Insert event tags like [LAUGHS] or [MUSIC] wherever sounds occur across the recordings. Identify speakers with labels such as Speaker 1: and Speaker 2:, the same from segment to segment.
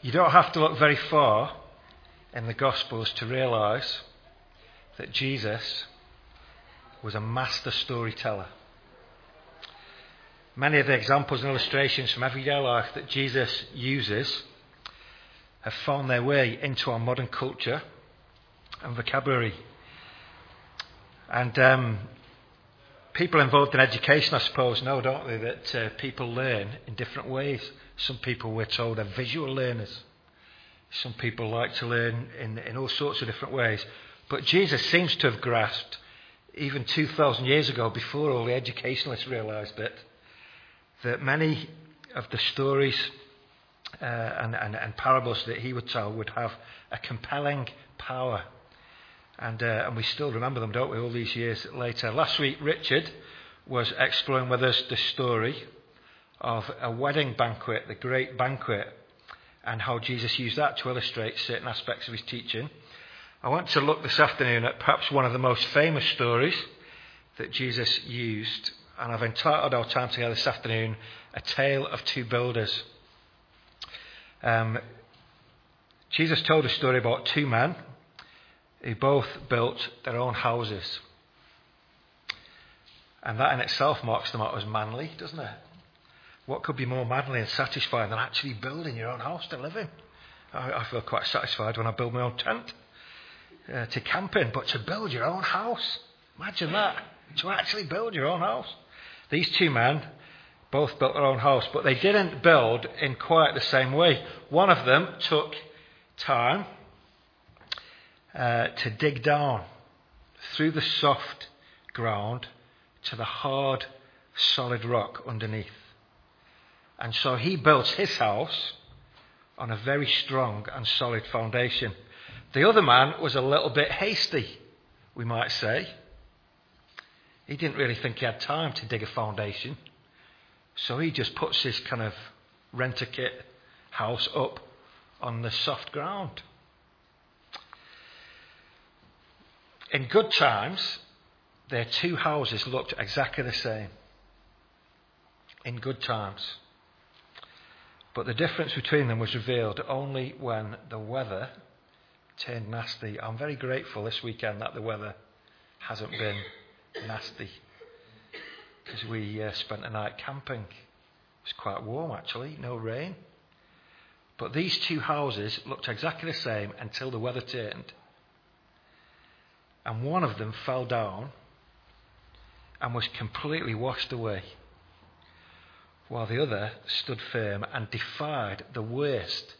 Speaker 1: You don't have to look very far in the Gospels to realize that Jesus was a master storyteller. Many of the examples and illustrations from everyday life that Jesus uses have found their way into our modern culture and vocabulary. And um, people involved in education, I suppose, know, don't they, that uh, people learn in different ways. Some people, we're told, are visual learners. Some people like to learn in, in all sorts of different ways. But Jesus seems to have grasped, even 2,000 years ago, before all the educationalists realised it, that many of the stories uh, and, and, and, parables that he would tell would have a compelling power. And, uh, and we still remember them, don't we, all these years later. Last week, Richard was exploring with us the story of a wedding banquet, the great banquet, and how Jesus used that to illustrate certain aspects of his teaching. I want to look this afternoon at perhaps one of the most famous stories that Jesus used, and I've entitled our time together this afternoon, A Tale of Two Builders. Um, Jesus told a story about two men who both built their own houses. And that in itself marks them out as manly, doesn't it? What could be more manly and satisfying than actually building your own house to live in? I, I feel quite satisfied when I build my own tent uh, to camp in, but to build your own house, imagine that. To actually build your own house. These two men both built their own house, but they didn't build in quite the same way. One of them took time uh, to dig down through the soft ground to the hard, solid rock underneath. And so he built his house on a very strong and solid foundation. The other man was a little bit hasty, we might say. He didn't really think he had time to dig a foundation. So he just puts his kind of rent a kit house up on the soft ground. In good times, their two houses looked exactly the same. In good times. But the difference between them was revealed only when the weather turned nasty. I'm very grateful this weekend that the weather hasn't been nasty because we uh, spent a night camping. It was quite warm actually, no rain. But these two houses looked exactly the same until the weather turned. And one of them fell down and was completely washed away, while the other stood firm and defied the worst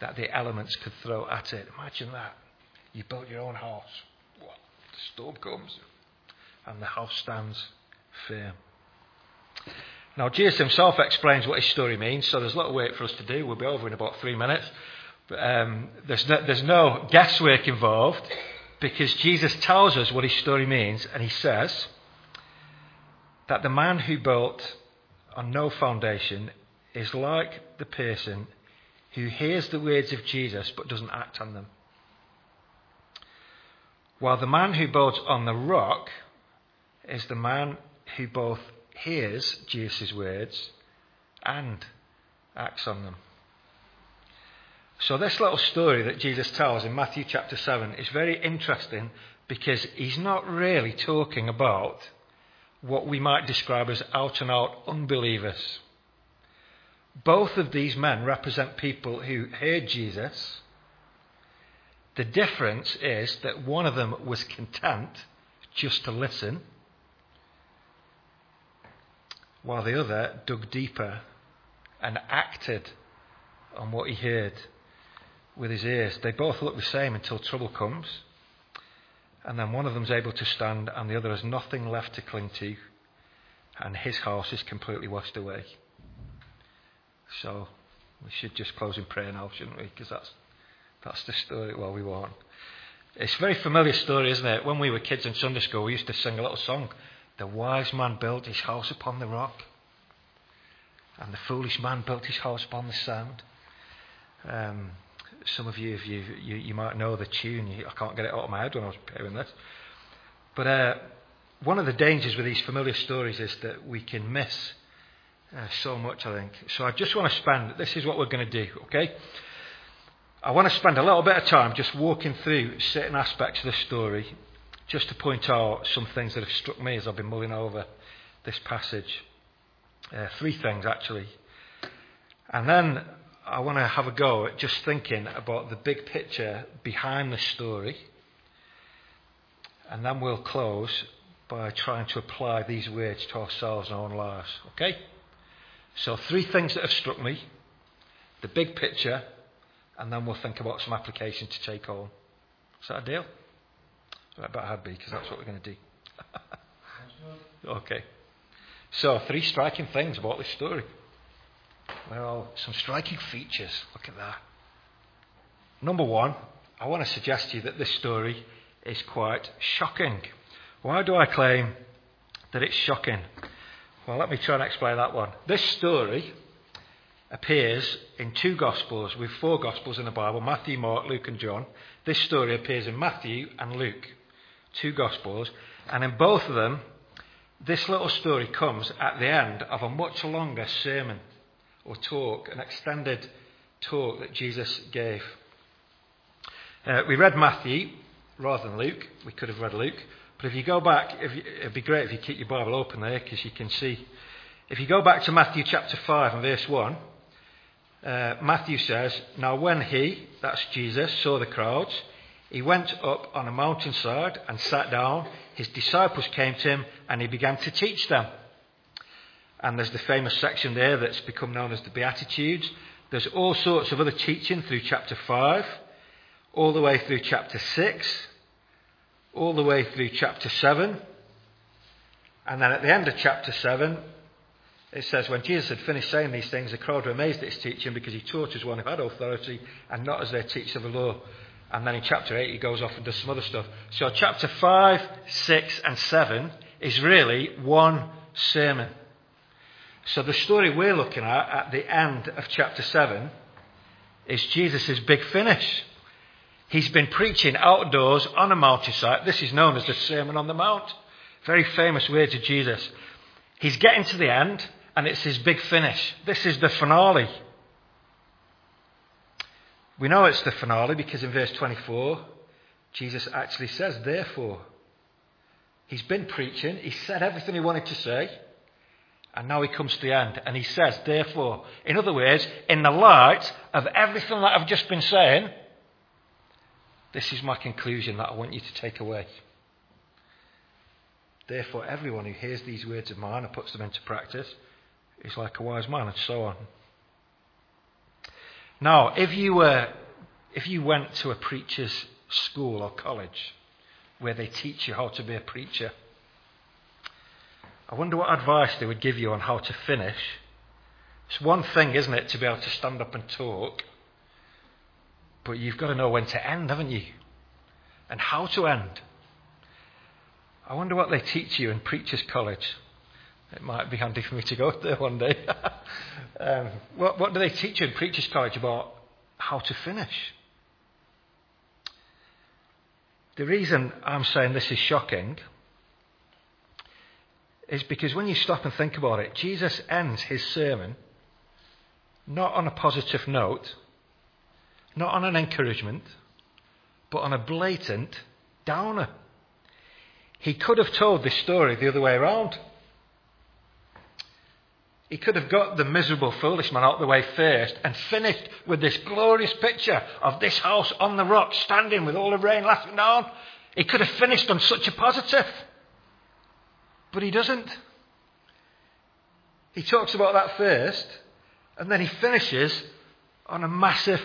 Speaker 1: that the elements could throw at it. Imagine that. You built your own house. What? The storm comes and the house stands firm. Now, Jesus himself explains what his story means, so there's a little work for us to do. We'll be over in about three minutes. But um, there's, no, there's no guesswork involved because Jesus tells us what his story means, and he says that the man who built on no foundation is like the person who hears the words of Jesus but doesn't act on them. While the man who builds on the rock is the man who both hears Jesus' words and acts on them. So, this little story that Jesus tells in Matthew chapter 7 is very interesting because he's not really talking about what we might describe as out and out unbelievers. Both of these men represent people who heard Jesus. The difference is that one of them was content just to listen, while the other dug deeper and acted on what he heard with his ears. They both look the same until trouble comes. And then one of them's able to stand, and the other has nothing left to cling to, and his house is completely washed away. So we should just close in prayer now, shouldn't we? Because that's, that's the story well we want. It's a very familiar story, isn't it? When we were kids in Sunday school, we used to sing a little song. The wise man built his house upon the rock, and the foolish man built his house upon the sand. Um, some of you, you, you, you might know the tune. You, I can't get it out of my head when I was preparing this. But uh, one of the dangers with these familiar stories is that we can miss uh, so much, I think. So I just want to spend, this is what we're going to do, okay? I want to spend a little bit of time just walking through certain aspects of the story, just to point out some things that have struck me as I've been mulling over this passage. Uh, three things, actually. And then I want to have a go at just thinking about the big picture behind the story. And then we'll close by trying to apply these words to ourselves and our own lives. Okay? So, three things that have struck me the big picture, and then we'll think about some application to take home. Is that a deal? I bet I'd be, because that's what we're going to do. [LAUGHS] okay. So, three striking things about this story. Well, some striking features. Look at that. Number one, I want to suggest to you that this story is quite shocking. Why do I claim that it's shocking? Well, let me try and explain that one. This story appears in two Gospels. We've four Gospels in the Bible Matthew, Mark, Luke, and John. This story appears in Matthew and Luke, two Gospels. And in both of them, this little story comes at the end of a much longer sermon or talk, an extended talk that Jesus gave. Uh, we read Matthew rather than Luke. We could have read Luke. But if you go back, you, it'd be great if you keep your Bible open there because you can see. If you go back to Matthew chapter 5 and verse 1, uh, Matthew says, Now when he, that's Jesus, saw the crowds, he went up on a mountainside and sat down. His disciples came to him and he began to teach them. And there's the famous section there that's become known as the Beatitudes. There's all sorts of other teaching through chapter 5, all the way through chapter 6, all the way through chapter 7. And then at the end of chapter 7, it says, When Jesus had finished saying these things, the crowd were amazed at his teaching because he taught as one who had authority and not as their teacher of the law. And then in chapter 8, he goes off and does some other stuff. So chapter 5, 6, and 7 is really one sermon. So the story we're looking at at the end of chapter 7 is Jesus' big finish. He's been preaching outdoors on a mountainside. This is known as the Sermon on the Mount. Very famous words of Jesus. He's getting to the end, and it's his big finish. This is the finale. We know it's the finale because in verse 24, Jesus actually says, Therefore, he's been preaching, he said everything he wanted to say, and now he comes to the end and he says, Therefore, in other words, in the light of everything that I've just been saying, this is my conclusion that I want you to take away. Therefore, everyone who hears these words of mine and puts them into practice is like a wise man, and so on. Now, if you were, if you went to a preacher's school or college where they teach you how to be a preacher, I wonder what advice they would give you on how to finish. It's one thing, isn't it, to be able to stand up and talk, but you've got to know when to end, haven't you? And how to end. I wonder what they teach you in Preachers College. It might be handy for me to go there one day. [LAUGHS] um, what, what do they teach you in Preachers College about how to finish? The reason I'm saying this is shocking is because when you stop and think about it, Jesus ends his sermon not on a positive note, not on an encouragement, but on a blatant downer. He could have told this story the other way around. He could have got the miserable foolish man out of the way first and finished with this glorious picture of this house on the rock standing with all the rain laughing down. He could have finished on such a positive. But he doesn't. He talks about that first, and then he finishes on a massive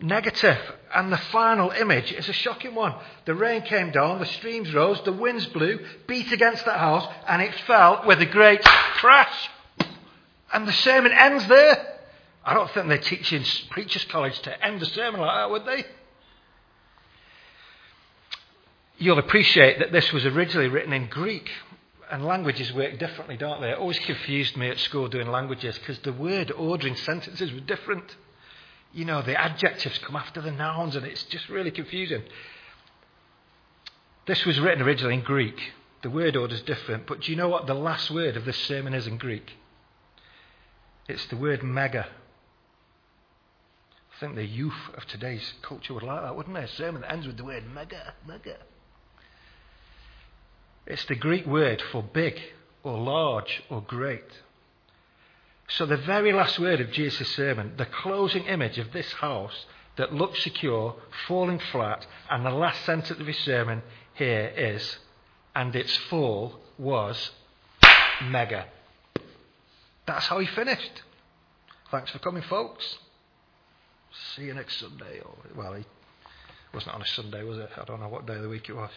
Speaker 1: negative. And the final image is a shocking one. The rain came down, the streams rose, the winds blew, beat against that house, and it fell with a great crash. And the sermon ends there. I don't think they teach in Preachers College to end a sermon like that, would they? You'll appreciate that this was originally written in Greek, and languages work differently, don't they? It always confused me at school doing languages because the word ordering sentences was different. You know, the adjectives come after the nouns, and it's just really confusing. This was written originally in Greek. The word order is different, but do you know what the last word of this sermon is in Greek? It's the word mega. I think the youth of today's culture would like that, wouldn't they? A sermon that ends with the word mega, mega. It's the Greek word for big or large or great. So, the very last word of Jesus' sermon, the closing image of this house that looks secure, falling flat, and the last sentence of his sermon here is, and its fall was mega. That's how he finished. Thanks for coming, folks. See you next Sunday. Or, well, it wasn't on a Sunday, was it? I don't know what day of the week it was.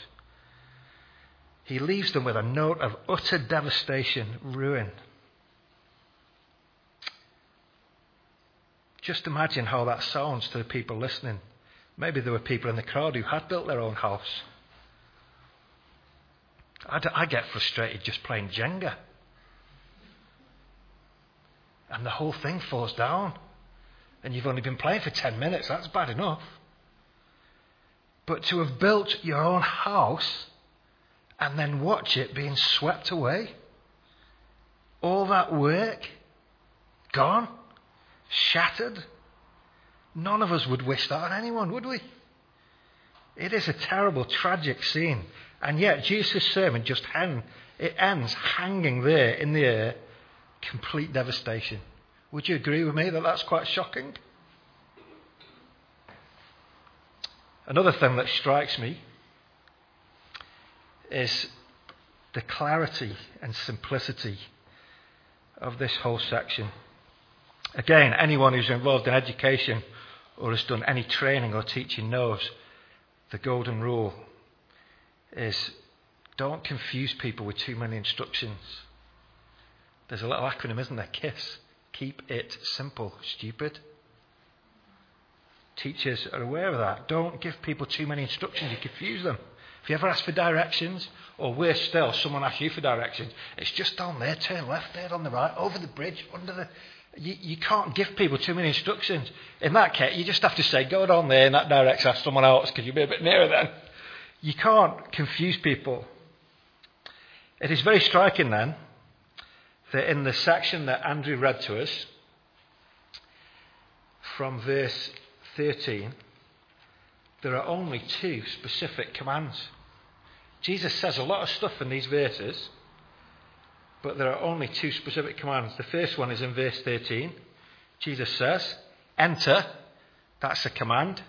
Speaker 1: He leaves them with a note of utter devastation, ruin. Just imagine how that sounds to the people listening. Maybe there were people in the crowd who had built their own house. I, I get frustrated just playing Jenga. And the whole thing falls down. And you've only been playing for 10 minutes. That's bad enough. But to have built your own house and then watch it being swept away, all that work gone shattered. None of us would wish that on anyone, would we? It is a terrible, tragic scene. And yet, Jesus' sermon just hang, it ends hanging there in the air, complete devastation. Would you agree with me that that's quite shocking? Another thing that strikes me is the clarity and simplicity of this whole section. Again, anyone who's involved in education or has done any training or teaching knows the golden rule is don't confuse people with too many instructions. There's a little acronym, isn't there? KISS. Keep it simple, stupid. Teachers are aware of that. Don't give people too many instructions, you confuse them. If you ever ask for directions, or worse still, someone asks you for directions, it's just down there, turn left there on the right, over the bridge, under the. You, you can't give people too many instructions. In that case, you just have to say, go down there in that direction, ask someone else, because you'll be a bit nearer then. You can't confuse people. It is very striking then that in the section that Andrew read to us, from verse 13, there are only two specific commands. Jesus says a lot of stuff in these verses, but there are only two specific commands. The first one is in verse 13. Jesus says, Enter, that's a command.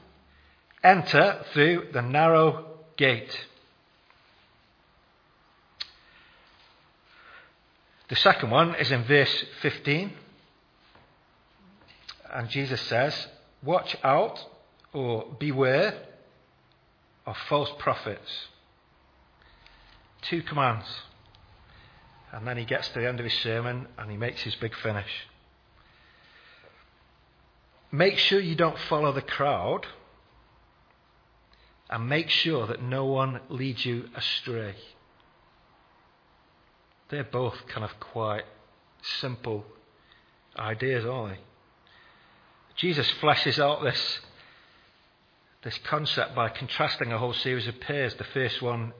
Speaker 1: Enter through the narrow gate. The second one is in verse 15. And Jesus says, Watch out or beware of false prophets. Two commands. And then he gets to the end of his sermon and he makes his big finish. Make sure you don't follow the crowd and make sure that no one leads you astray. They're both kind of quite simple ideas, aren't they? Jesus fleshes out this, this concept by contrasting a whole series of pairs. The first one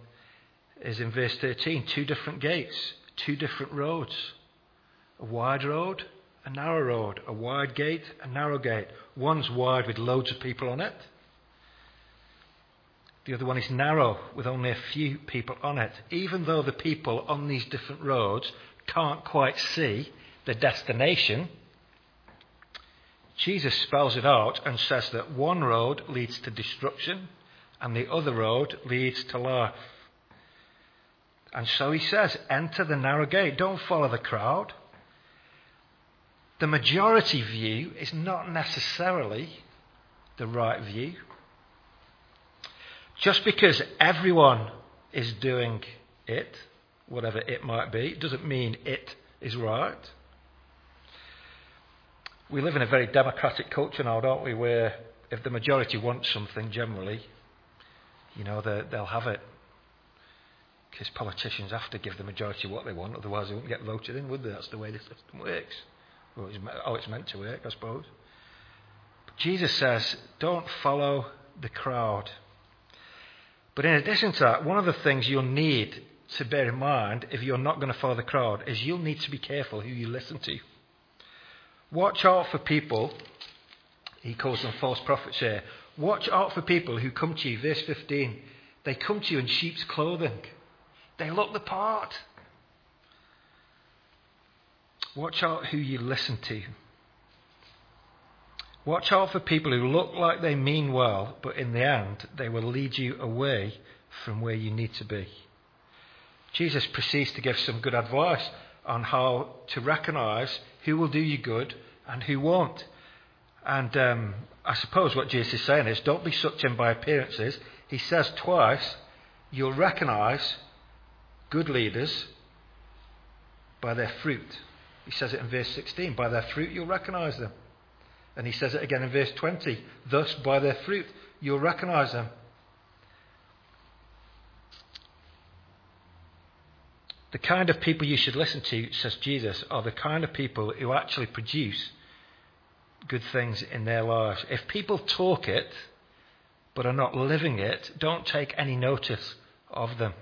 Speaker 1: is in verse 13 two different gates, two different roads. A wide road, a narrow road. A wide gate, a narrow gate. One's wide with loads of people on it. The other one is narrow with only a few people on it. Even though the people on these different roads can't quite see the destination, Jesus spells it out and says that one road leads to destruction and the other road leads to life. And so he says, enter the narrow gate. Don't follow the crowd. The majority view is not necessarily the right view. Just because everyone is doing it, whatever it might be, doesn't mean it is right. We live in a very democratic culture now, don't we, where if the majority wants something generally, you know, they'll have it. Because politicians have to give the majority what they want, otherwise they won't get voted in, would they? That's the way the system works. It's, oh, it's meant to work, I suppose. But Jesus says, don't follow the crowd. But in addition to that, one of the things you'll need to bear in mind if you're not going to follow the crowd is you'll need to be careful who you listen to. Watch out for people he calls them false prophets here. Watch out for people who come to you, verse 15. They come to you in sheep's clothing, they look the part. Watch out who you listen to. Watch out for people who look like they mean well, but in the end, they will lead you away from where you need to be. Jesus proceeds to give some good advice on how to recognize who will do you good and who won't. And um, I suppose what Jesus is saying is don't be sucked in by appearances. He says twice, you'll recognize good leaders by their fruit. He says it in verse 16 by their fruit you'll recognize them. And he says it again in verse 20 thus by their fruit you'll recognize them. The kind of people you should listen to, says Jesus, are the kind of people who actually produce good things in their lives. If people talk it but are not living it, don't take any notice of them.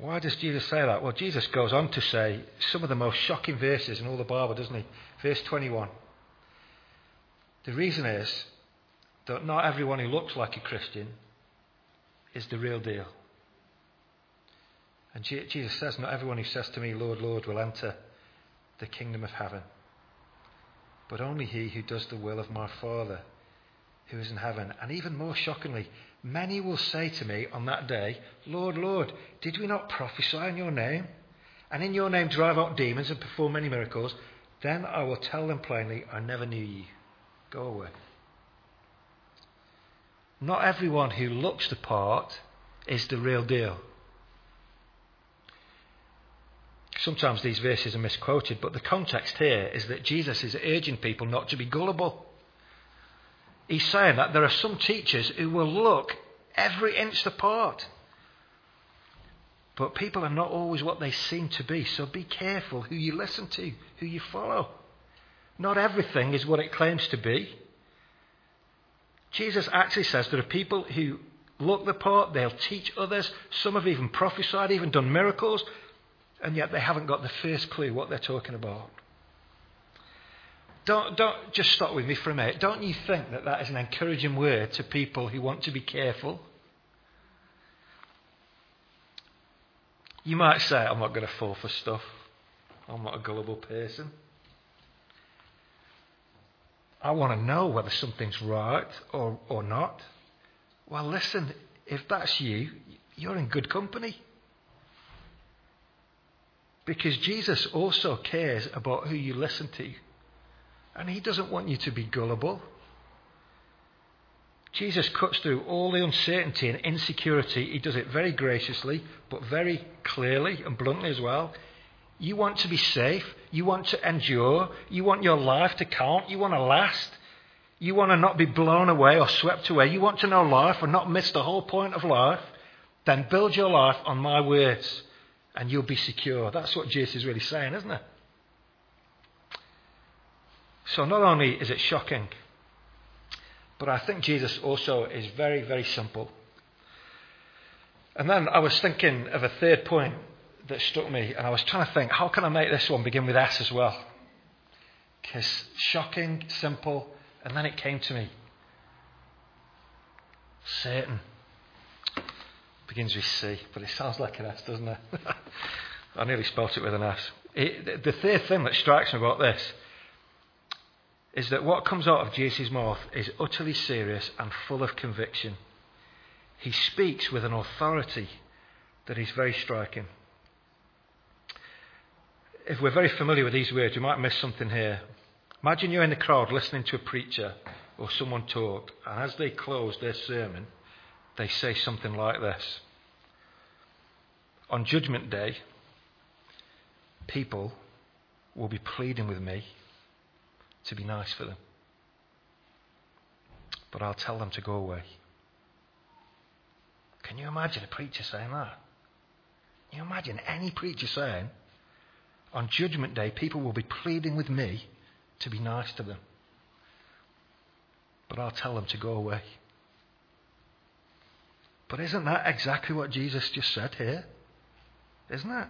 Speaker 1: Why does Jesus say that? Well, Jesus goes on to say some of the most shocking verses in all the Bible, doesn't he? Verse 21. The reason is that not everyone who looks like a Christian is the real deal. And Jesus says, Not everyone who says to me, Lord, Lord, will enter the kingdom of heaven, but only he who does the will of my Father who is in heaven. And even more shockingly, many will say to me on that day, Lord, Lord, did we not prophesy in your name? And in your name drive out demons and perform many miracles? Then I will tell them plainly, I never knew you. Go away. Not everyone who looks the part is the real deal. Sometimes these verses are misquoted, but the context here is that Jesus is urging people not to be gullible. He's saying that there are some teachers who will look every inch the part. But people are not always what they seem to be, so be careful who you listen to, who you follow. Not everything is what it claims to be. Jesus actually says there are people who look the part, they'll teach others, some have even prophesied, even done miracles, and yet they haven't got the first clue what they're talking about. Don't, don't just stop with me for a minute. Don't you think that that is an encouraging word to people who want to be careful? You might say, I'm not going to fall for stuff. I'm not a gullible person. I want to know whether something's right or, or not. Well, listen, if that's you, you're in good company. Because Jesus also cares about who you listen to. And he doesn't want you to be gullible. Jesus cuts through all the uncertainty and insecurity. He does it very graciously, but very clearly and bluntly as well. You want to be safe. You want to endure. You want your life to count. You want to last. You want to not be blown away or swept away. You want to know life and not miss the whole point of life. Then build your life on my words and you'll be secure. That's what Jesus is really saying, isn't it? So not only is it shocking, but I think Jesus also is very, very simple. And then I was thinking of a third point that struck me, and I was trying to think, how can I make this one begin with S as well? Because shocking, simple, and then it came to me. Satan begins with C, but it sounds like an S, doesn't it? [LAUGHS] I nearly spelt it with an S. It, the third thing that strikes me about this is that what comes out of Jesus' mouth is utterly serious and full of conviction. He speaks with an authority that is very striking. If we're very familiar with these words, we might miss something here. Imagine you're in the crowd listening to a preacher or someone talk, and as they close their sermon, they say something like this On Judgment Day, people will be pleading with me to be nice for them. But I'll tell them to go away. Can you imagine a preacher saying that? Can you imagine any preacher saying, on Judgment Day, people will be pleading with me to be nice to them. But I'll tell them to go away. But isn't that exactly what Jesus just said here? Isn't it?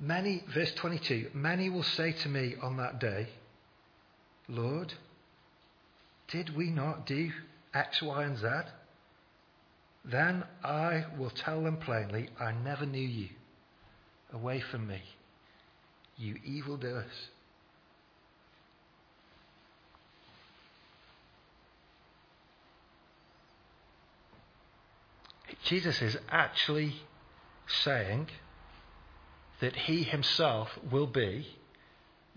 Speaker 1: Many, verse 22, many will say to me on that day, Lord, did we not do X, Y, and Z? Then I will tell them plainly, I never knew you. Away from me, you evildoers. Jesus is actually saying that he himself will be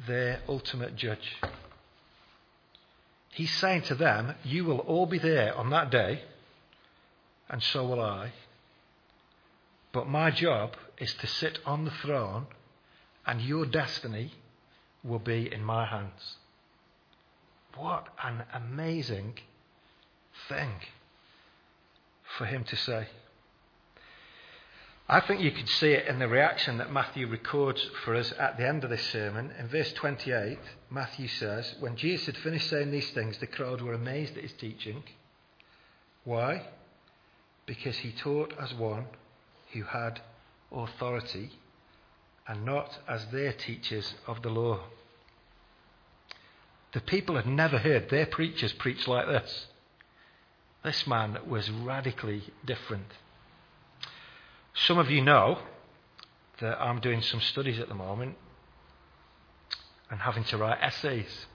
Speaker 1: their ultimate judge. He's saying to them, You will all be there on that day, and so will I. But my job is to sit on the throne, and your destiny will be in my hands. What an amazing thing for him to say. I think you could see it in the reaction that Matthew records for us at the end of this sermon. In verse 28, Matthew says, When Jesus had finished saying these things, the crowd were amazed at his teaching. Why? Because he taught as one who had authority and not as their teachers of the law. The people had never heard their preachers preach like this. This man was radically different. Some of you know that I'm doing some studies at the moment and having to write essays.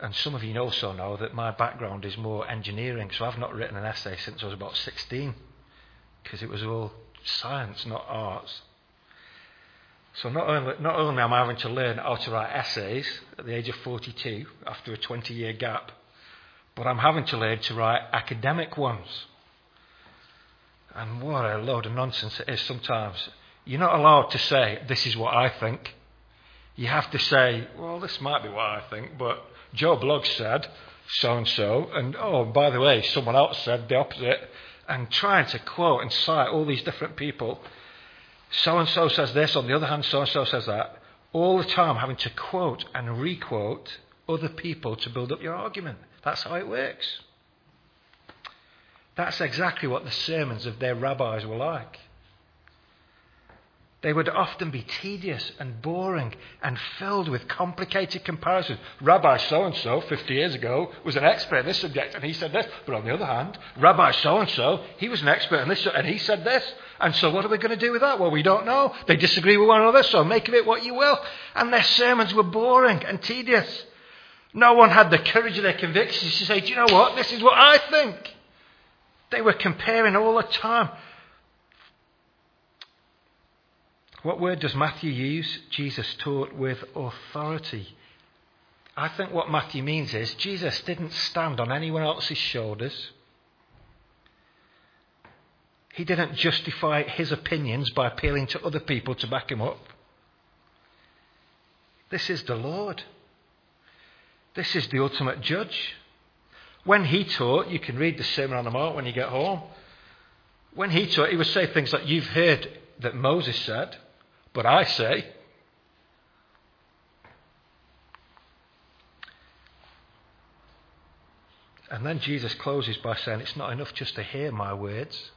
Speaker 1: And some of you also know that my background is more engineering, so I've not written an essay since I was about 16 because it was all science, not arts. So not only, not only am I having to learn how to write essays at the age of 42 after a 20 year gap, but I'm having to learn to write academic ones. And what a load of nonsense it is sometimes. You're not allowed to say, this is what I think. You have to say, well, this might be what I think, but Joe Bloggs said so and so, and oh, by the way, someone else said the opposite, and trying to quote and cite all these different people. So and so says this, on the other hand, so and so says that. All the time having to quote and requote other people to build up your argument. That's how it works. That's exactly what the sermons of their rabbis were like. They would often be tedious and boring and filled with complicated comparisons. Rabbi so and so, 50 years ago, was an expert in this subject and he said this. But on the other hand, Rabbi so and so, he was an expert in this and he said this. And so what are we going to do with that? Well, we don't know. They disagree with one another, so make of it what you will. And their sermons were boring and tedious. No one had the courage of their convictions to say, do you know what? This is what I think. They were comparing all the time. What word does Matthew use? Jesus taught with authority. I think what Matthew means is Jesus didn't stand on anyone else's shoulders. He didn't justify his opinions by appealing to other people to back him up. This is the Lord. This is the ultimate judge. When he taught, you can read the Sermon on the Mount when you get home. When he taught, he would say things like, You've heard that Moses said, but I say. And then Jesus closes by saying, It's not enough just to hear my words,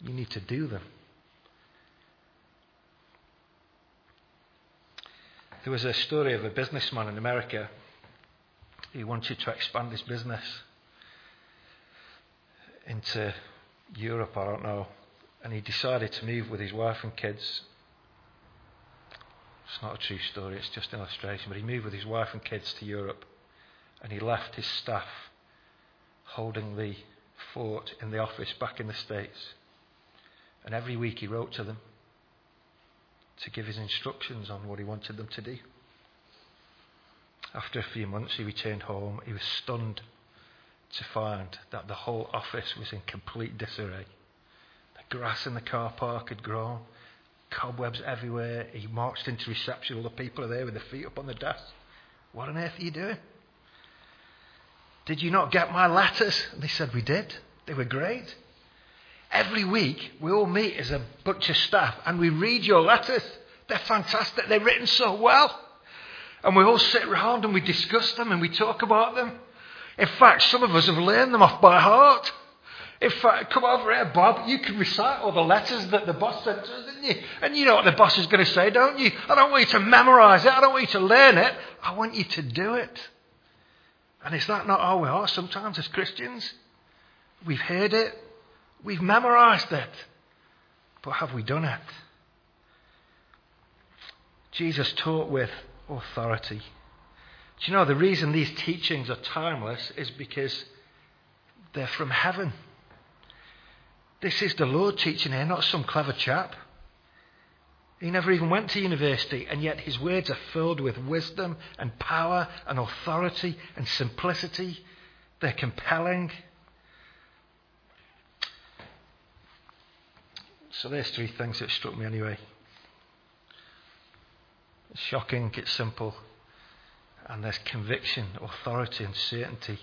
Speaker 1: you need to do them. There was a story of a businessman in America he wanted to expand his business into Europe, I don't know. And he decided to move with his wife and kids. It's not a true story, it's just an illustration. But he moved with his wife and kids to Europe. And he left his staff holding the fort in the office back in the States. And every week he wrote to them to give his instructions on what he wanted them to do. After a few months, he returned home. He was stunned to find that the whole office was in complete disarray. The grass in the car park had grown, cobwebs everywhere. He marched into reception. All the people are there with their feet up on the desk. What on earth are you doing? Did you not get my letters? And they said, We did. They were great. Every week, we all meet as a bunch of staff and we read your letters. They're fantastic. They're written so well. And we all sit around and we discuss them and we talk about them. In fact, some of us have learned them off by heart. If uh, come over here, Bob, you can recite all the letters that the boss sent to us, didn't you? And you know what the boss is going to say, don't you? I don't want you to memorize it. I don't want you to learn it. I want you to do it. And is that not how we are sometimes as Christians? We've heard it. We've memorized it. But have we done it? Jesus taught with authority. Do you know the reason these teachings are timeless is because they're from heaven. This is the Lord teaching here, not some clever chap. He never even went to university, and yet his words are filled with wisdom and power and authority and simplicity. They're compelling. So there's three things that struck me anyway. Shocking, it's simple, and there's conviction, authority, and certainty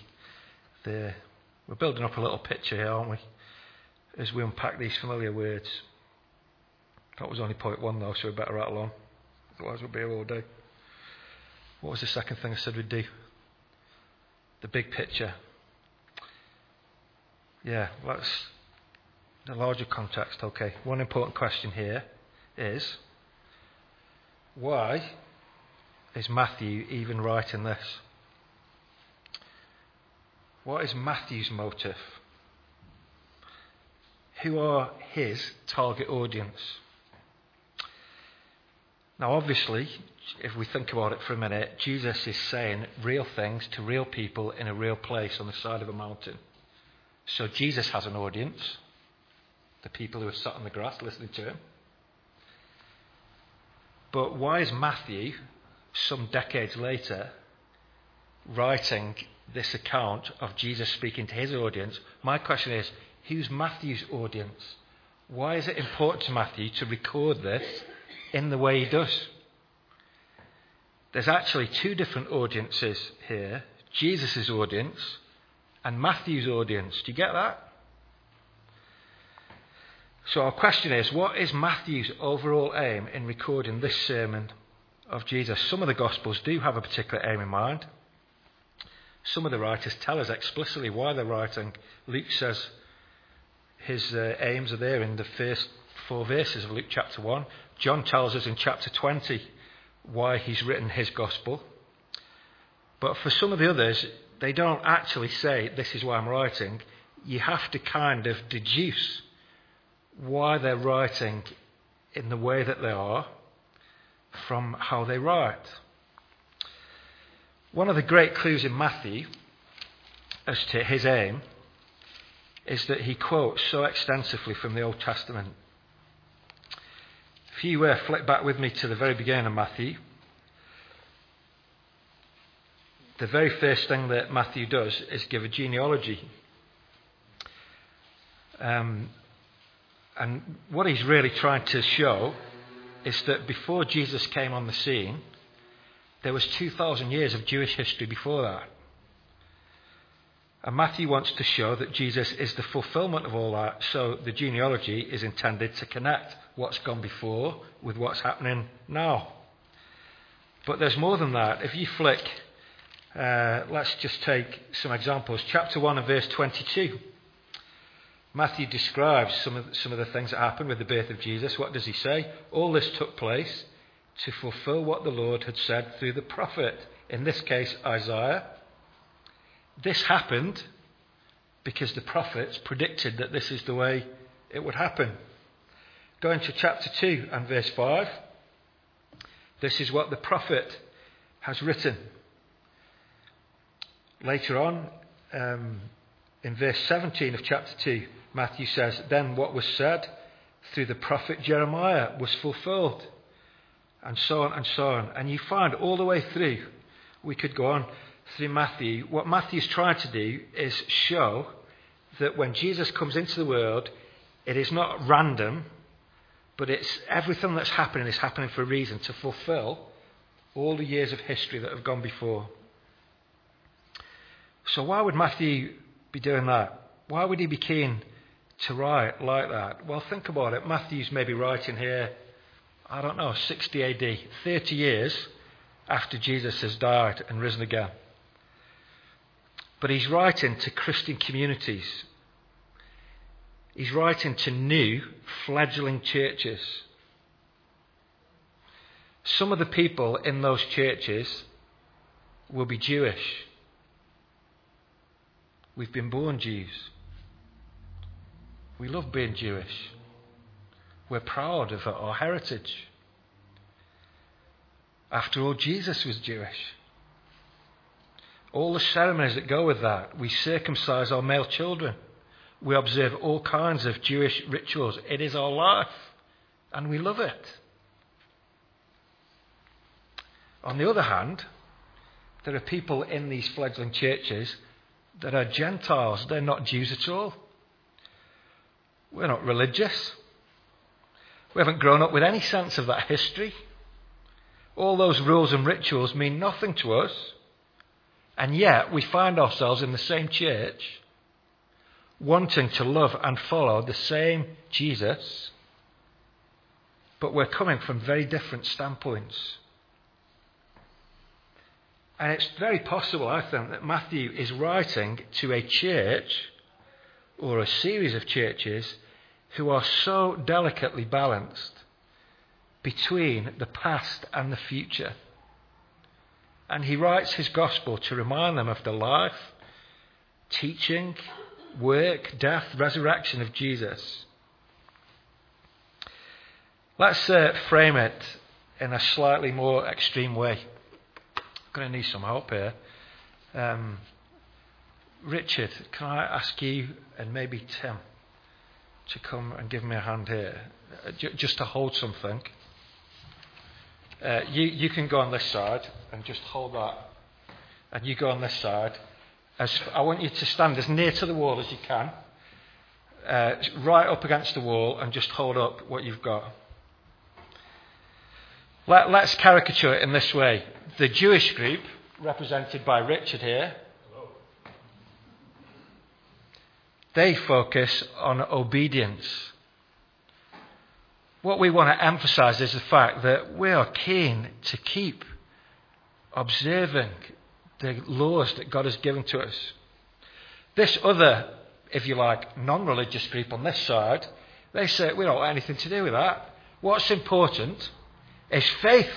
Speaker 1: there. We're building up a little picture here, aren't we? As we unpack these familiar words. That was only point one, though, so we better rattle on. Otherwise, we'll be here all day. What was the second thing I said we'd do? The big picture. Yeah, let's. The larger context, okay. One important question here is why is Matthew even writing this? What is Matthew's motive? Who are his target audience? Now, obviously, if we think about it for a minute, Jesus is saying real things to real people in a real place on the side of a mountain. So Jesus has an audience, the people who are sat on the grass listening to him. But why is Matthew, some decades later, writing this account of Jesus speaking to his audience? My question is who's Matthew's audience? Why is it important to Matthew to record this in the way he does? There's actually two different audiences here Jesus' audience and Matthew's audience. Do you get that? So, our question is what is Matthew's overall aim in recording this sermon of Jesus? Some of the Gospels do have a particular aim in mind. Some of the writers tell us explicitly why they're writing. Luke says his uh, aims are there in the first four verses of Luke chapter 1. John tells us in chapter 20 why he's written his Gospel. But for some of the others, they don't actually say, This is why I'm writing. You have to kind of deduce why they're writing in the way that they are from how they write. One of the great clues in Matthew as to his aim is that he quotes so extensively from the Old Testament. If you uh, flip back with me to the very beginning of Matthew, the very first thing that Matthew does is give a genealogy. Um, and what he's really trying to show is that before Jesus came on the scene, there was 2,000 years of Jewish history before that. And Matthew wants to show that Jesus is the fulfillment of all that, so the genealogy is intended to connect what's gone before with what's happening now. But there's more than that. If you flick, uh, let's just take some examples. Chapter 1 and verse 22. Matthew describes some of, some of the things that happened with the birth of Jesus. What does he say? All this took place to fulfill what the Lord had said through the prophet, in this case, Isaiah. This happened because the prophets predicted that this is the way it would happen. Going to chapter 2 and verse 5. This is what the prophet has written. Later on, um, in verse 17 of chapter 2, Matthew says, Then what was said through the prophet Jeremiah was fulfilled. And so on and so on. And you find all the way through, we could go on through Matthew. What Matthew's trying to do is show that when Jesus comes into the world, it is not random, but it's everything that's happening is happening for a reason to fulfill all the years of history that have gone before. So, why would Matthew be doing that? Why would he be keen to write like that? Well, think about it. Matthew's maybe writing here, I don't know, 60 AD, 30 years after Jesus has died and risen again. But he's writing to Christian communities. He's writing to new, fledgling churches. Some of the people in those churches will be Jewish. We've been born Jews. We love being Jewish. We're proud of our heritage. After all, Jesus was Jewish. All the ceremonies that go with that, we circumcise our male children. We observe all kinds of Jewish rituals. It is our life, and we love it. On the other hand, there are people in these fledgling churches that are Gentiles. They're not Jews at all. We're not religious. We haven't grown up with any sense of that history. All those rules and rituals mean nothing to us. And yet we find ourselves in the same church, wanting to love and follow the same Jesus, but we're coming from very different standpoints. And it's very possible, I think, that Matthew is writing to a church or a series of churches who are so delicately balanced between the past and the future. And he writes his gospel to remind them of the life, teaching, work, death, resurrection of Jesus. Let's uh, frame it in a slightly more extreme way going to need some help here. Um, Richard, can I ask you and maybe Tim to come and give me a hand here, uh, j- just to hold something? Uh, you, you can go on this side and just hold that, and you go on this side. As, I want you to stand as near to the wall as you can, uh, right up against the wall, and just hold up what you've got. Let, us caricature it in this way. The Jewish group, represented by Richard here, they focus on obedience. What we want to emphasize is the fact that we are keen to keep observing the laws that God has given to us. This other, if you like, non religious group on this side, they say we don't want anything to do with that. What's important is faith.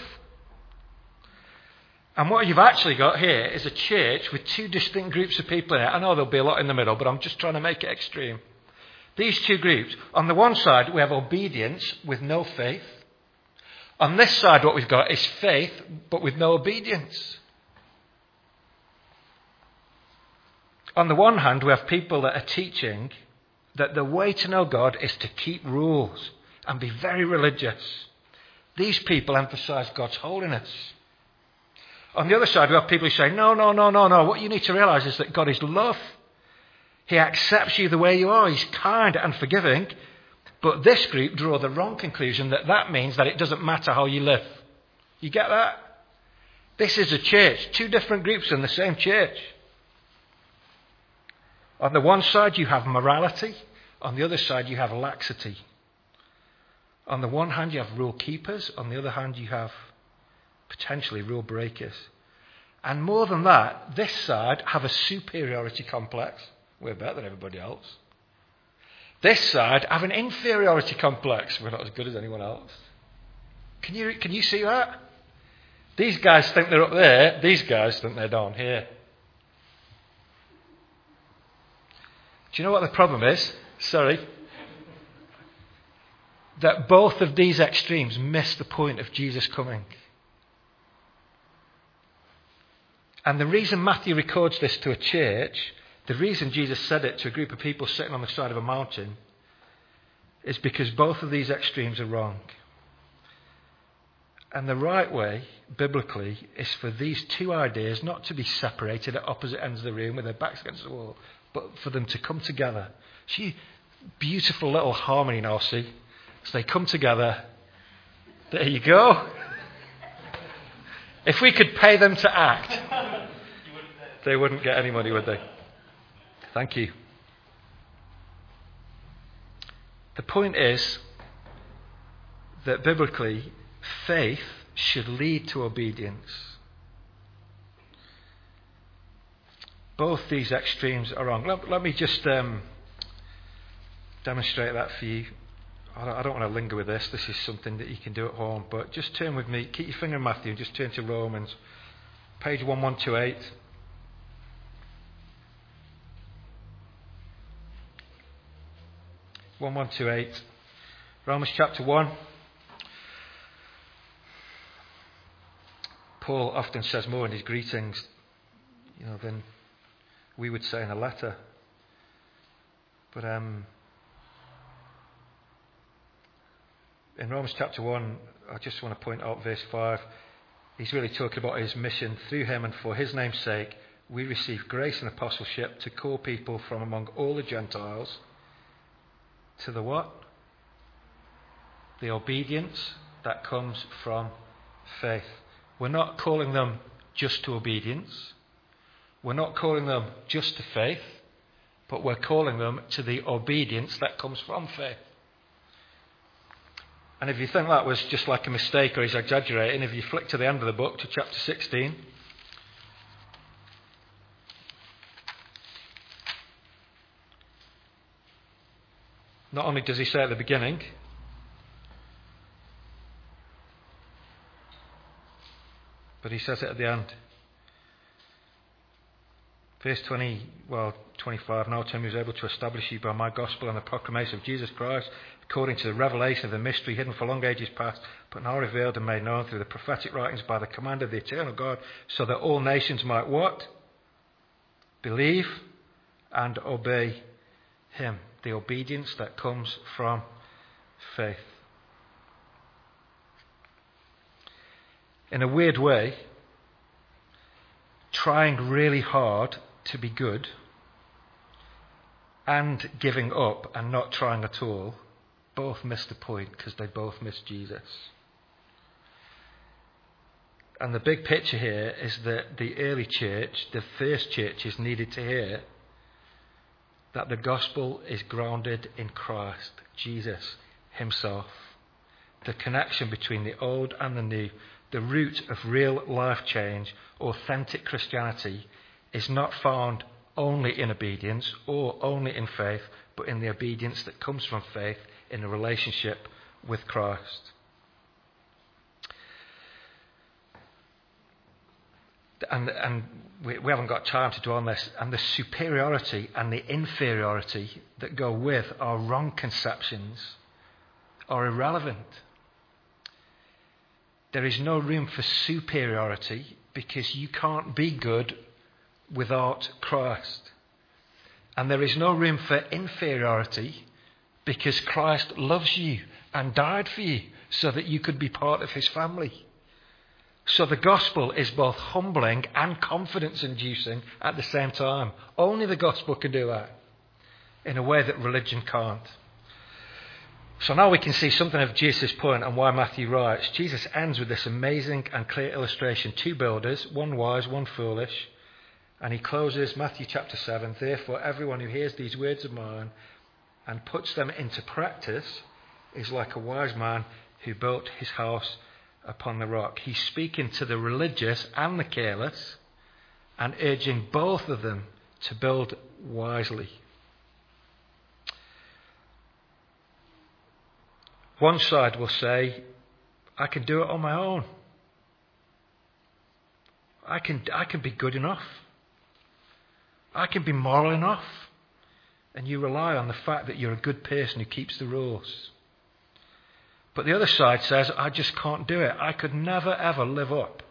Speaker 1: And what you've actually got here is a church with two distinct groups of people in it. I know there'll be a lot in the middle, but I'm just trying to make it extreme. These two groups. On the one side, we have obedience with no faith. On this side, what we've got is faith, but with no obedience. On the one hand, we have people that are teaching that the way to know God is to keep rules and be very religious. These people emphasize God's holiness. On the other side, we have people who say, no, no, no, no, no. What you need to realize is that God is love. He accepts you the way you are. He's kind and forgiving. But this group draw the wrong conclusion that that means that it doesn't matter how you live. You get that? This is a church, two different groups in the same church. On the one side, you have morality. On the other side, you have laxity. On the one hand, you have rule keepers. On the other hand, you have potentially rule breakers. And more than that, this side have a superiority complex. We're better than everybody else. This side have an inferiority complex. We're not as good as anyone else. Can you, can you see that? These guys think they're up there. These guys think they're down here. Do you know what the problem is? Sorry that both of these extremes miss the point of Jesus coming. And the reason Matthew records this to a church, the reason Jesus said it to a group of people sitting on the side of a mountain, is because both of these extremes are wrong. And the right way, biblically, is for these two ideas not to be separated at opposite ends of the room with their backs against the wall, but for them to come together. See, beautiful little harmony now, see? So they come together. There you go. If we could pay them to act, they wouldn't get any money, would they? Thank you. The point is that biblically, faith should lead to obedience. Both these extremes are wrong. Let, let me just um, demonstrate that for you. I don't, want to linger with this. This is something that you can do at home. But just turn with me. Keep your finger in Matthew and just turn to Romans. Page 1128. One one two eight, Romans chapter one. Paul often says more in his greetings, you know, than we would say in a letter. But um, in Romans chapter 1, I just want to point out verse 5. He's really talking about his mission through him and for his name's sake. We receive grace and apostleship to call people from among all the Gentiles to the what? The obedience that comes from faith. We're not calling them just to obedience. We're not calling them just to faith, but we're calling them to the obedience that comes from faith. And if you think that was just like a mistake or he's exaggerating, if you flick to the end of the book to chapter 16, not only does he say at the beginning, but he says it at the end. Verse 20, well, 25. Now to him who is able to establish you by my gospel and the proclamation of Jesus Christ, according to the revelation of the mystery hidden for long ages past, but now revealed and made known through the prophetic writings by the command of the eternal God, so that all nations might what? Believe and obey him. The obedience that comes from faith. In a weird way, trying really hard to be good and giving up and not trying at all both miss the point because they both miss Jesus. And the big picture here is that the early church, the first churches, needed to hear that the gospel is grounded in Christ, Jesus Himself. The connection between the old and the new, the root of real life change, authentic Christianity, is not found only in obedience or only in faith, but in the obedience that comes from faith in a relationship with Christ. And, and we, we haven't got time to dwell on this. And the superiority and the inferiority that go with our wrong conceptions are irrelevant. There is no room for superiority because you can't be good without Christ. And there is no room for inferiority because Christ loves you and died for you so that you could be part of his family. So the gospel is both humbling and confidence inducing at the same time. Only the gospel can do that in a way that religion can't. So now we can see something of Jesus' point and why Matthew writes. Jesus ends with this amazing and clear illustration two builders, one wise, one foolish. And he closes Matthew chapter 7 Therefore, everyone who hears these words of mine and puts them into practice is like a wise man who built his house upon the rock. He's speaking to the religious and the careless and urging both of them to build wisely. One side will say, I can do it on my own. I can, I can be good enough. I can be moral enough. And you rely on the fact that you're a good person who keeps the rules. But the other side says, I just can't do it. I could never, ever live up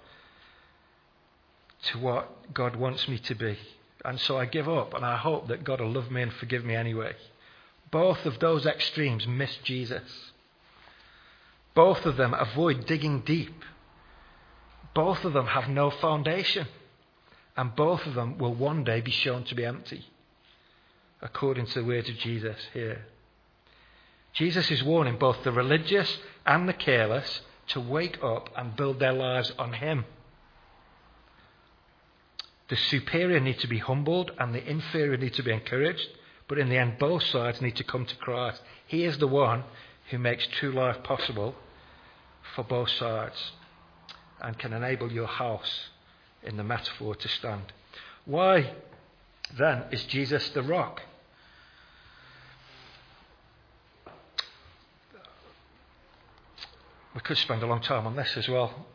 Speaker 1: to what God wants me to be. And so I give up, and I hope that God will love me and forgive me anyway. Both of those extremes miss Jesus. Both of them avoid digging deep. Both of them have no foundation. And both of them will one day be shown to be empty, according to the words of Jesus here. Jesus is warning both the religious and the careless to wake up and build their lives on Him. The superior need to be humbled and the inferior need to be encouraged, but in the end, both sides need to come to Christ. He is the one who makes true life possible for both sides and can enable your house in the metaphor to stand. Why then is Jesus the rock? We could spend a long time on this as well.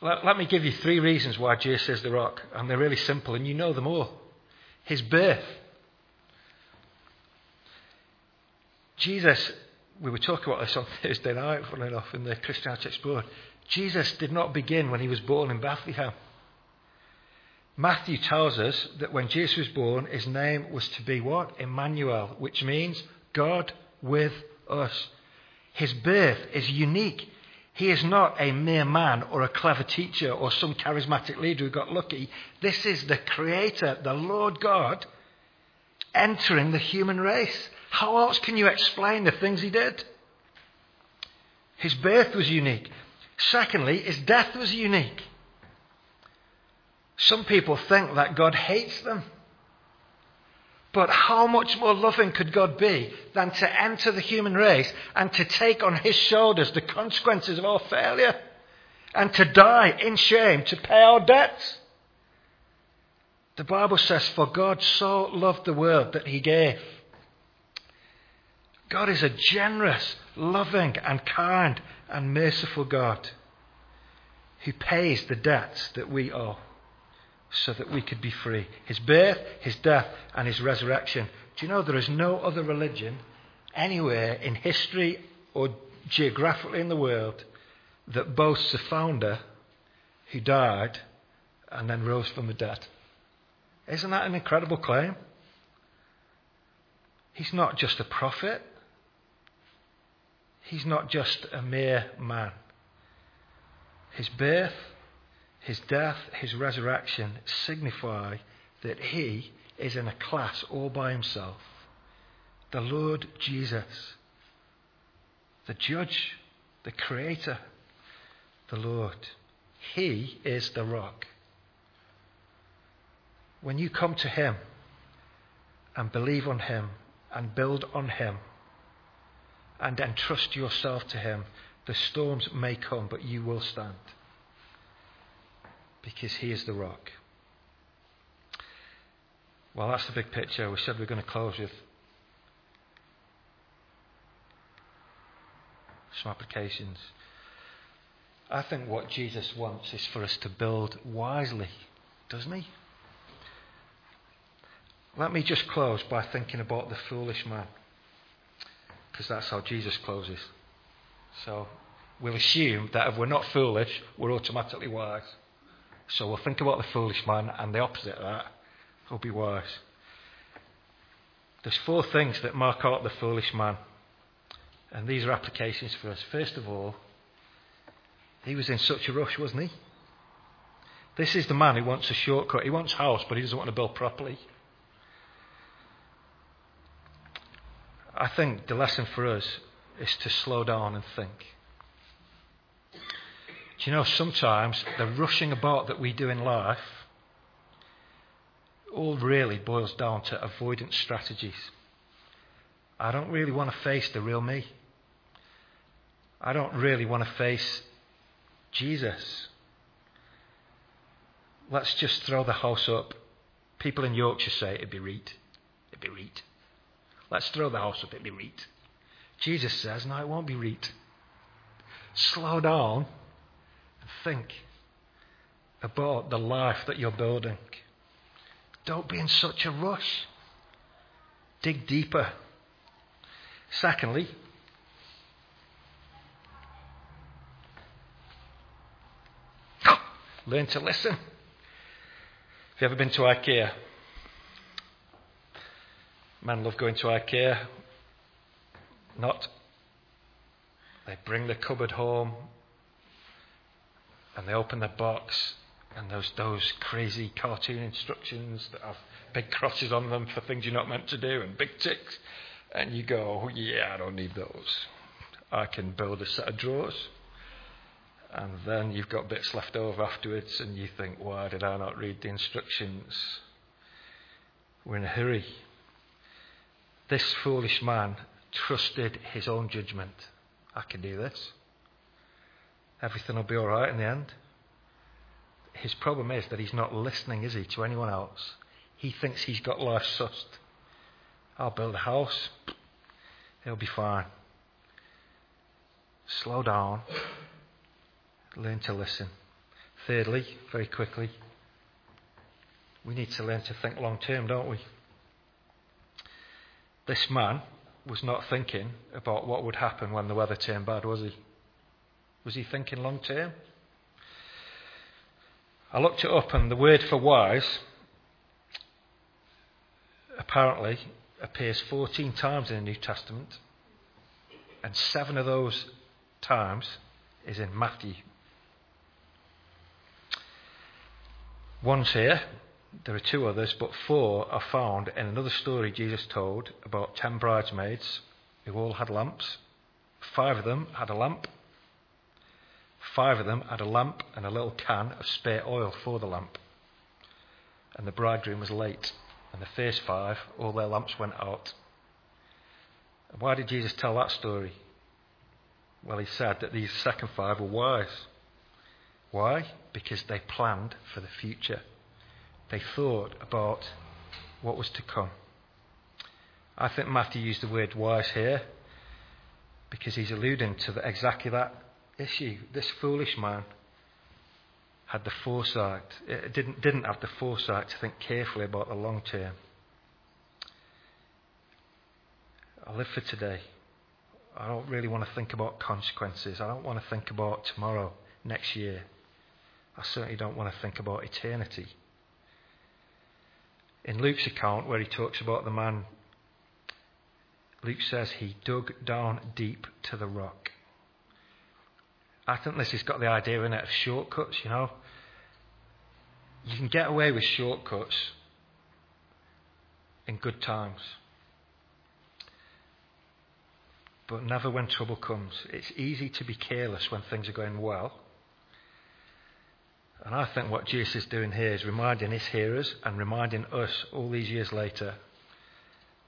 Speaker 1: Let, let me give you three reasons why Jesus is the rock, and they're really simple, and you know them all. His birth. Jesus we were talking about this on [LAUGHS] Thursday night, funny enough, in the Christian Christianity Explored. Jesus did not begin when he was born in Bethlehem. Matthew tells us that when Jesus was born, his name was to be what? Emmanuel, which means God with us. His birth is unique. He is not a mere man or a clever teacher or some charismatic leader who got lucky. This is the Creator, the Lord God, entering the human race. How else can you explain the things he did? His birth was unique. Secondly, his death was unique. Some people think that God hates them. But how much more loving could God be than to enter the human race and to take on his shoulders the consequences of our failure and to die in shame to pay our debts? The Bible says, For God so loved the world that he gave. God is a generous, loving, and kind and merciful God who pays the debts that we owe so that we could be free. His birth, his death, and his resurrection. Do you know there is no other religion anywhere in history or geographically in the world that boasts a founder who died and then rose from the dead? Isn't that an incredible claim? He's not just a prophet. He's not just a mere man. His birth, his death, his resurrection signify that he is in a class all by himself. The Lord Jesus, the judge, the creator, the Lord. He is the rock. When you come to him and believe on him and build on him and entrust yourself to him, the storms may come, but you will stand because he is the rock. Well, that's the big picture. We said we we're going to close with some applications. I think what Jesus wants is for us to build wisely, doesn't he? Let me just close by thinking about the foolish man, because that's how Jesus closes. So we'll assume that if we're not foolish, we're automatically wise. So we'll think about the foolish man, and the opposite of that will be wise. There's four things that mark out the foolish man, and these are applications for us. First of all, he was in such a rush, wasn't he? This is the man who wants a shortcut. He wants house, but he doesn't want to build properly. I think the lesson for us is to slow down and think. Do you know, sometimes the rushing about that we do in life all really boils down to avoidance strategies. I don't really want to face the real me. I don't really want to face Jesus. Let's just throw the house up. People in Yorkshire say it'd be reet. It'd be reet. Let's throw the house up, it'd be reet. Jesus says, no, it won't be reet. Slow down and think about the life that you're building. Don't be in such a rush. Dig deeper. Secondly, [GASPS] learn to listen. Have you ever been to IKEA? Men love going to IKEA. Not. They bring the cupboard home and they open the box, and there's those crazy cartoon instructions that have big crosses on them for things you're not meant to do, and big ticks. And you go, oh, yeah, I don't need those. I can build a set of drawers. And then you've got bits left over afterwards, and you think, why did I not read the instructions? We're in a hurry. This foolish man trusted his own judgment. I can do this everything will be all right in the end. His problem is that he's not listening, is he, to anyone else? He thinks he's got life sussed. I'll build a house, it'll be fine. slow down, learn to listen. Thirdly, very quickly, we need to learn to think long term, don't we? This man was not thinking about what would happen when the weather turned bad, was he? Was he thinking long term? I looked it up, and the word for wise apparently appears 14 times in the New Testament, and seven of those times is in Matthew. One's here, there are two others, but four are found in another story Jesus told about ten bridesmaids who all had lamps. Five of them had a lamp. Five of them had a lamp and a little can of spare oil for the lamp. And the bridegroom was late. And the first five, all their lamps went out. And why did Jesus tell that story? Well, he said that these second five were wise. Why? Because they planned for the future. They thought about what was to come. I think Matthew used the word wise here because he's alluding to the, exactly that issue. This foolish man had the foresight, it didn't, didn't have the foresight to think carefully about the long term. I live for today. I don't really want to think about consequences. I don't want to think about tomorrow, next year. I certainly don't want to think about eternity. In Luke's account, where he talks about the man, Luke says he dug down deep to the rock. I think this has got the idea in it of shortcuts, you know. You can get away with shortcuts in good times. But never when trouble comes. It's easy to be careless when things are going well. And I think what Jesus is doing here is reminding his hearers and reminding us all these years later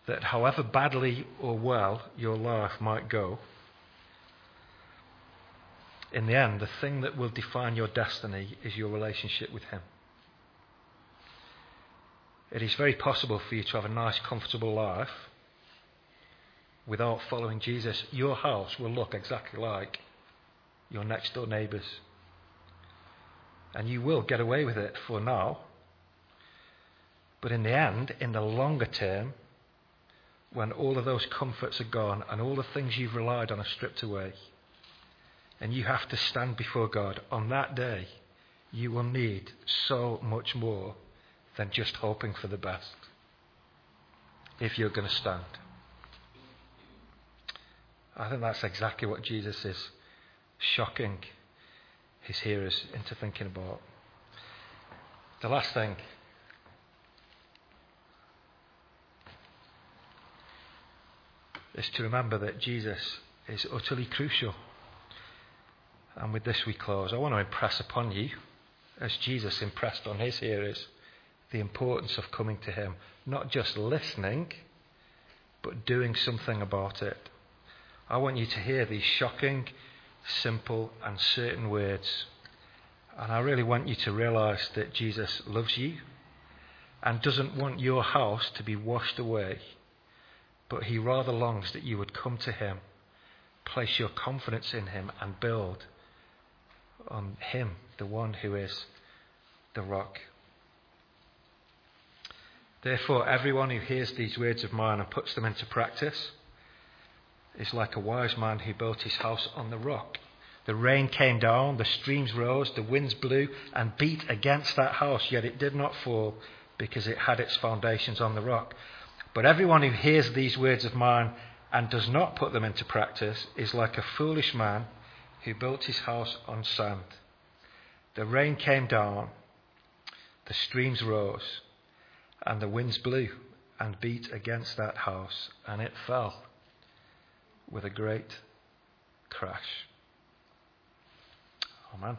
Speaker 1: that however badly or well your life might go, in the end, the thing that will define your destiny is your relationship with Him. It is very possible for you to have a nice, comfortable life without following Jesus. Your house will look exactly like your next door neighbour's. And you will get away with it for now. But in the end, in the longer term, when all of those comforts are gone and all the things you've relied on are stripped away, and you have to stand before God on that day, you will need so much more than just hoping for the best if you're going to stand. I think that's exactly what Jesus is shocking his hearers into thinking about. The last thing is to remember that Jesus is utterly crucial and with this we close. I want to impress upon you, as Jesus impressed on his hearers, the importance of coming to him. Not just listening, but doing something about it. I want you to hear these shocking, simple, and certain words. And I really want you to realize that Jesus loves you and doesn't want your house to be washed away, but he rather longs that you would come to him, place your confidence in him, and build on Him, the one who is the rock. Therefore, everyone who hears these words of mine and puts them into practice is like a wise man who built his house on the rock. The rain came down, the streams rose, the winds blew and beat against that house, yet it did not fall because it had its foundations on the rock. But everyone who hears these words of mine and does not put them into practice is like a foolish man who built his house on sand. The rain came down, the streams rose, and the winds blew and beat against that house, and it fell with a great crash. Amen.